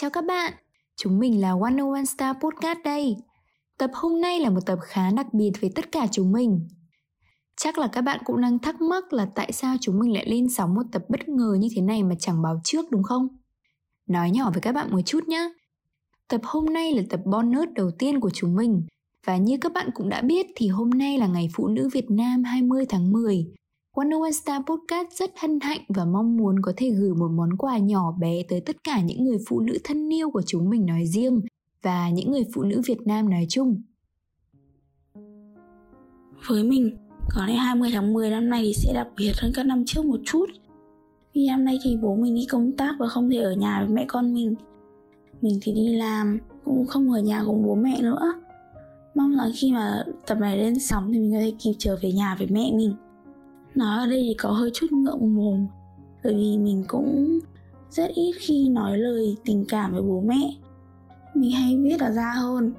Chào các bạn, chúng mình là 101 Star Podcast đây. Tập hôm nay là một tập khá đặc biệt với tất cả chúng mình. Chắc là các bạn cũng đang thắc mắc là tại sao chúng mình lại lên sóng một tập bất ngờ như thế này mà chẳng báo trước đúng không? Nói nhỏ với các bạn một chút nhé. Tập hôm nay là tập bonus đầu tiên của chúng mình và như các bạn cũng đã biết thì hôm nay là ngày Phụ nữ Việt Nam 20 tháng 10 101 Star Podcast rất hân hạnh và mong muốn có thể gửi một món quà nhỏ bé tới tất cả những người phụ nữ thân yêu của chúng mình nói riêng và những người phụ nữ Việt Nam nói chung. Với mình, có lẽ 20 tháng 10 năm nay thì sẽ đặc biệt hơn các năm trước một chút. Vì năm nay thì bố mình đi công tác và không thể ở nhà với mẹ con mình. Mình thì đi làm, cũng không ở nhà cùng bố mẹ nữa. Mong rằng khi mà tập này lên sóng thì mình có thể kịp trở về nhà với mẹ mình nói ở đây thì có hơi chút ngượng mồm bởi vì mình cũng rất ít khi nói lời tình cảm với bố mẹ. Mình hay viết ở ra hơn.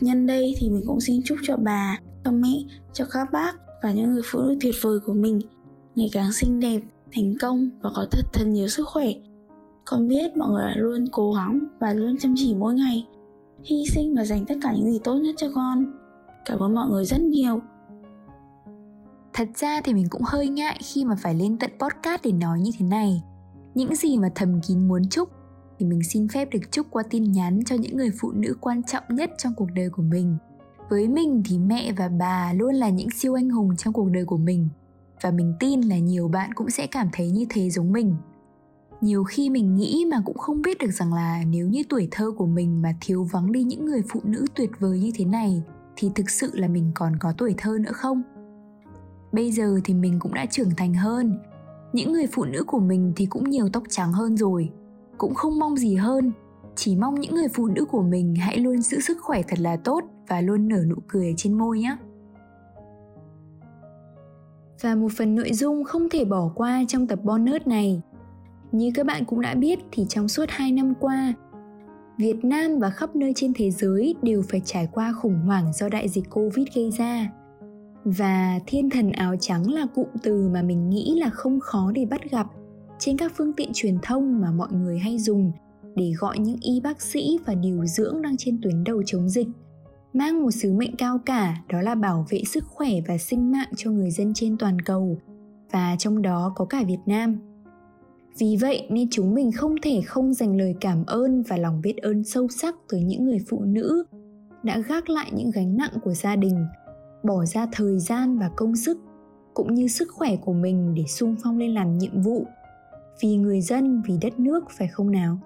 Nhân đây thì mình cũng xin chúc cho bà, cho mẹ, cho các bác và những người phụ nữ tuyệt vời của mình ngày càng xinh đẹp, thành công và có thật thật nhiều sức khỏe. Con biết mọi người luôn cố gắng và luôn chăm chỉ mỗi ngày, hy sinh và dành tất cả những gì tốt nhất cho con. Cảm ơn mọi người rất nhiều. Thật ra thì mình cũng hơi ngại khi mà phải lên tận podcast để nói như thế này. Những gì mà thầm kín muốn chúc thì mình xin phép được chúc qua tin nhắn cho những người phụ nữ quan trọng nhất trong cuộc đời của mình. Với mình thì mẹ và bà luôn là những siêu anh hùng trong cuộc đời của mình và mình tin là nhiều bạn cũng sẽ cảm thấy như thế giống mình. Nhiều khi mình nghĩ mà cũng không biết được rằng là nếu như tuổi thơ của mình mà thiếu vắng đi những người phụ nữ tuyệt vời như thế này thì thực sự là mình còn có tuổi thơ nữa không? Bây giờ thì mình cũng đã trưởng thành hơn. Những người phụ nữ của mình thì cũng nhiều tóc trắng hơn rồi, cũng không mong gì hơn. Chỉ mong những người phụ nữ của mình hãy luôn giữ sức khỏe thật là tốt và luôn nở nụ cười trên môi nhé. Và một phần nội dung không thể bỏ qua trong tập bonus này. Như các bạn cũng đã biết thì trong suốt 2 năm qua, Việt Nam và khắp nơi trên thế giới đều phải trải qua khủng hoảng do đại dịch Covid gây ra và thiên thần áo trắng là cụm từ mà mình nghĩ là không khó để bắt gặp trên các phương tiện truyền thông mà mọi người hay dùng để gọi những y bác sĩ và điều dưỡng đang trên tuyến đầu chống dịch mang một sứ mệnh cao cả, đó là bảo vệ sức khỏe và sinh mạng cho người dân trên toàn cầu, và trong đó có cả Việt Nam. Vì vậy nên chúng mình không thể không dành lời cảm ơn và lòng biết ơn sâu sắc tới những người phụ nữ đã gác lại những gánh nặng của gia đình bỏ ra thời gian và công sức, cũng như sức khỏe của mình để sung phong lên làm nhiệm vụ. Vì người dân, vì đất nước, phải không nào?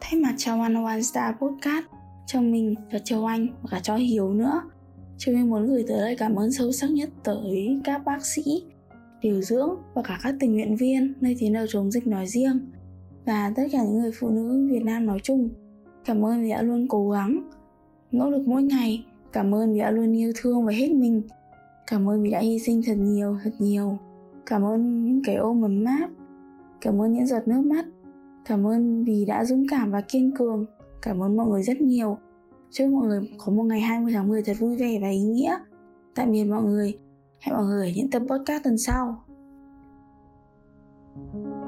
Thay mặt cho One One Star Podcast, cho mình và Châu anh và cả cho Hiếu nữa. Chúng mình muốn gửi tới lời cảm ơn sâu sắc nhất tới các bác sĩ, điều dưỡng và cả các tình nguyện viên nơi tuyến đầu chống dịch nói riêng, và tất cả những người phụ nữ Việt Nam nói chung. Cảm ơn vì đã luôn cố gắng, nỗ lực mỗi ngày Cảm ơn vì đã luôn yêu thương và hết mình. Cảm ơn vì đã hy sinh thật nhiều, thật nhiều. Cảm ơn những cái ôm ấm áp. Cảm ơn những giọt nước mắt. Cảm ơn vì đã dũng cảm và kiên cường. Cảm ơn mọi người rất nhiều. Chúc mọi người có một ngày 20 tháng 10 thật vui vẻ và ý nghĩa. Tạm biệt mọi người. Hẹn mọi người ở những tập podcast tuần sau. thank you